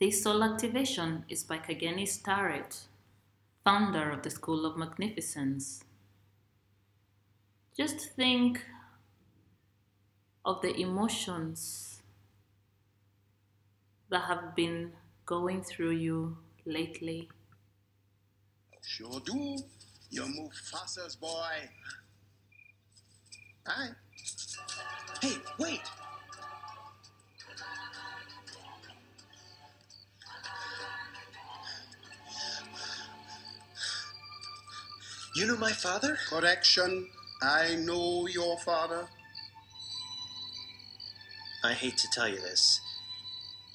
This soul activation is by Kageni Starrett, founder of the School of Magnificence. Just think of the emotions that have been going through you lately. Sure do. You move faster's boy. Aye. Hey, wait. You know my father? Correction. I know your father. I hate to tell you this,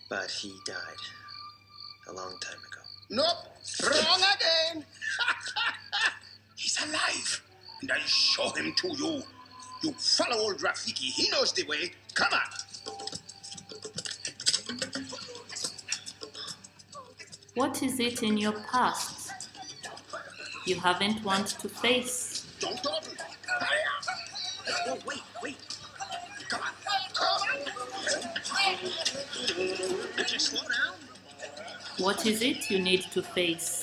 but he died a long time ago. Nope. Wrong again. He's alive. And I'll show him to you. You follow old Rafiki. He knows the way. Come on. What is it in your past you haven't want to face? Don't. Oh, wait, wait. Come on. Slow down? What is it you need to face?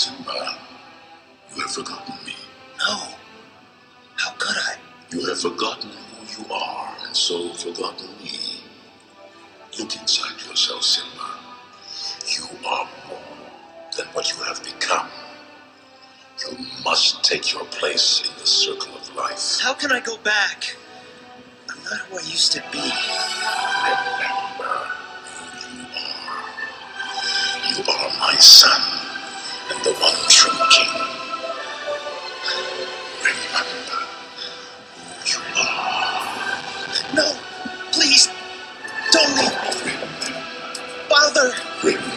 Simba, you have forgotten me. No. How could I? You have forgotten who you are, and so forgotten me. Look inside yourself, Simba. You are more than what you have become. You must take your place in the circle of life. How can I go back? I'm not who I used to be. Remember who you are. You are my son, and the one true King. Remember who you are. No, please, don't leave me. Father. Remember.